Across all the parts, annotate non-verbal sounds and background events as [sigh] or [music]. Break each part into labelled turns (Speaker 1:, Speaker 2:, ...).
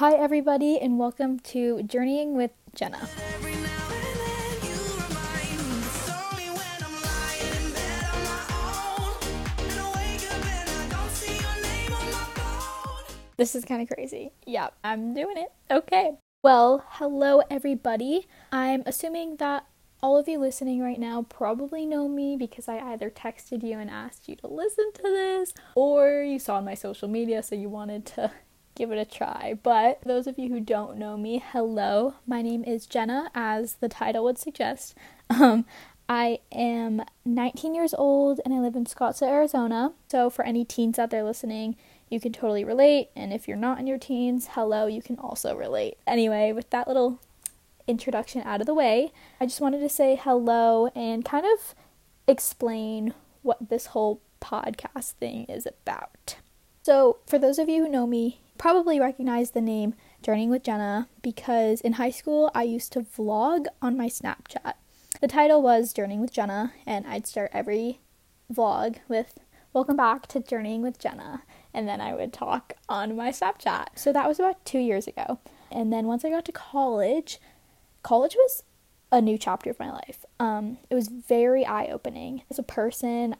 Speaker 1: Hi, everybody, and welcome to Journeying with Jenna. This is kind of crazy. Yeah, I'm doing it. Okay. Well, hello, everybody. I'm assuming that all of you listening right now probably know me because I either texted you and asked you to listen to this, or you saw on my social media so you wanted to give it a try. But those of you who don't know me, hello. My name is Jenna, as the title would suggest. Um, I am 19 years old and I live in Scottsdale, Arizona. So, for any teens out there listening, you can totally relate. And if you're not in your teens, hello, you can also relate. Anyway, with that little introduction out of the way, I just wanted to say hello and kind of explain what this whole podcast thing is about. So, for those of you who know me, probably recognize the name Journeying with Jenna because in high school I used to vlog on my Snapchat. The title was Journeying with Jenna, and I'd start every vlog with Welcome back to Journeying with Jenna, and then I would talk on my Snapchat. So that was about two years ago. And then once I got to college, college was a new chapter of my life. Um, it was very eye opening. As a person,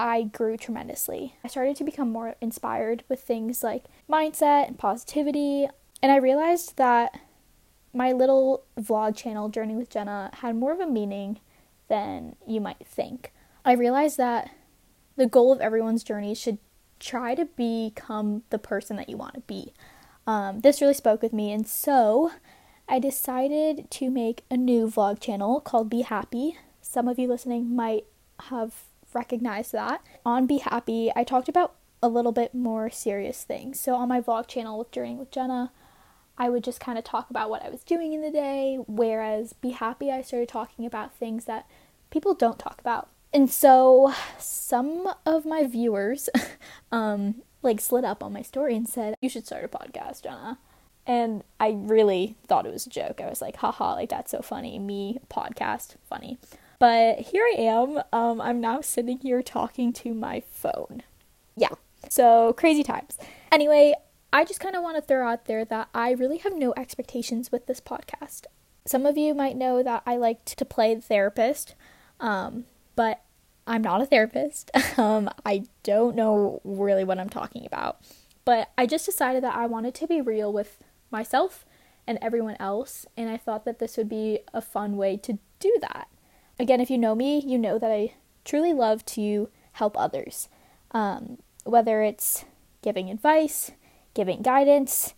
Speaker 1: I grew tremendously. I started to become more inspired with things like mindset and positivity, and I realized that my little vlog channel, Journey with Jenna, had more of a meaning than you might think. I realized that the goal of everyone's journey should try to become the person that you want to be. Um, this really spoke with me, and so I decided to make a new vlog channel called Be Happy. Some of you listening might have recognized that. On Be Happy, I talked about a little bit more serious things. So on my vlog channel with Journeying with Jenna, I would just kind of talk about what I was doing in the day, whereas Be Happy, I started talking about things that people don't talk about. And so some of my viewers [laughs] um like slid up on my story and said, "You should start a podcast, Jenna." And I really thought it was a joke. I was like, haha, like that's so funny. Me, podcast, funny. But here I am. Um, I'm now sitting here talking to my phone. Yeah. So crazy times. Anyway, I just kind of want to throw out there that I really have no expectations with this podcast. Some of you might know that I like to play the therapist, um, but I'm not a therapist. [laughs] um, I don't know really what I'm talking about. But I just decided that I wanted to be real with myself and everyone else, and I thought that this would be a fun way to do that. Again, if you know me, you know that I truly love to help others, um, whether it's giving advice, giving guidance.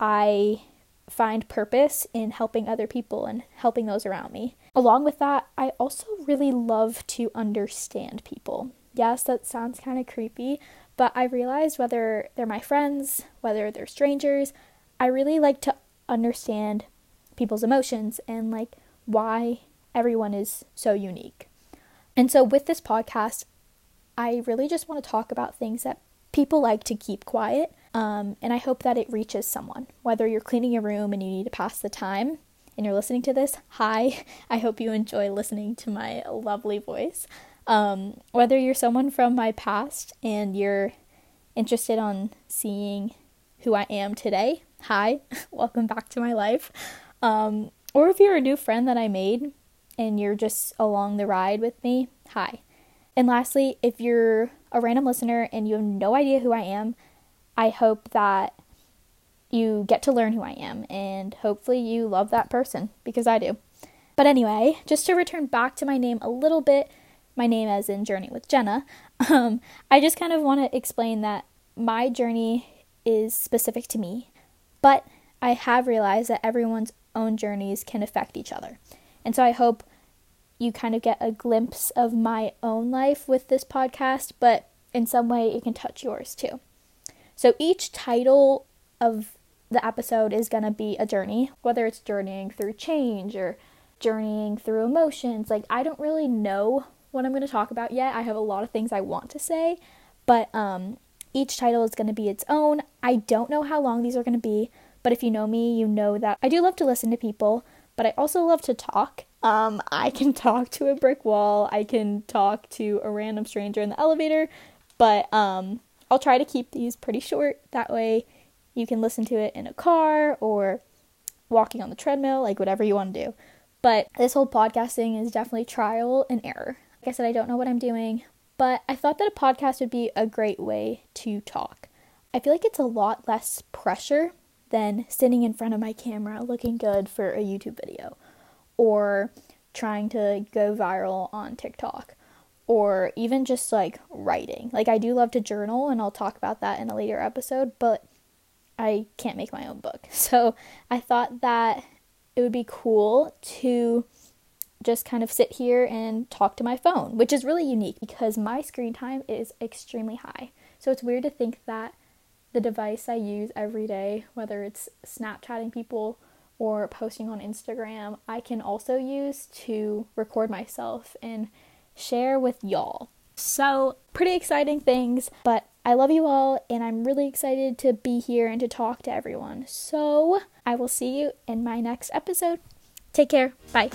Speaker 1: I find purpose in helping other people and helping those around me. Along with that, I also really love to understand people. Yes, that sounds kind of creepy, but I realized whether they're my friends, whether they're strangers, I really like to understand people's emotions and like why everyone is so unique. And so with this podcast, I really just want to talk about things that people like to keep quiet. Um, and I hope that it reaches someone. Whether you're cleaning your room and you need to pass the time and you're listening to this, hi. [laughs] I hope you enjoy listening to my lovely voice. Um, whether you're someone from my past and you're interested on seeing who I am today, hi, [laughs] welcome back to my life. Um, or if you're a new friend that I made and you're just along the ride with me, hi. And lastly, if you're a random listener and you have no idea who I am, I hope that you get to learn who I am and hopefully you love that person because I do. But anyway, just to return back to my name a little bit, my name as in Journey with Jenna, [laughs] um, I just kind of want to explain that my journey is specific to me, but I have realized that everyone's own journeys can affect each other. And so I hope you kind of get a glimpse of my own life with this podcast, but in some way it can touch yours too. So each title of the episode is going to be a journey, whether it's journeying through change or journeying through emotions. Like, I don't really know what I'm going to talk about yet. I have a lot of things I want to say, but um, each title is going to be its own. I don't know how long these are going to be, but if you know me, you know that I do love to listen to people, but I also love to talk. Um, I can [laughs] talk to a brick wall, I can talk to a random stranger in the elevator, but um, I'll try to keep these pretty short. That way, You can listen to it in a car or walking on the treadmill, like whatever you want to do. But this whole podcasting is definitely trial and error. Like I said, I don't know what I'm doing, but I thought that a podcast would be a great way to talk. I feel like it's a lot less pressure than sitting in front of my camera looking good for a YouTube video or trying to go viral on TikTok or even just like writing. Like, I do love to journal, and I'll talk about that in a later episode, but I can't make my own book. [laughs] So I thought that it would be cool to just kind of sit here and talk to my phone, which is really unique because my screen time is extremely high. So it's weird to think that the device I use every day, whether it's Snapchatting people or posting on Instagram, I can also use to record myself and share with y'all. So, pretty exciting things, but I love you all and I'm really excited to be here and to talk to everyone. So, I will see you in my next episode. Take care. Bye.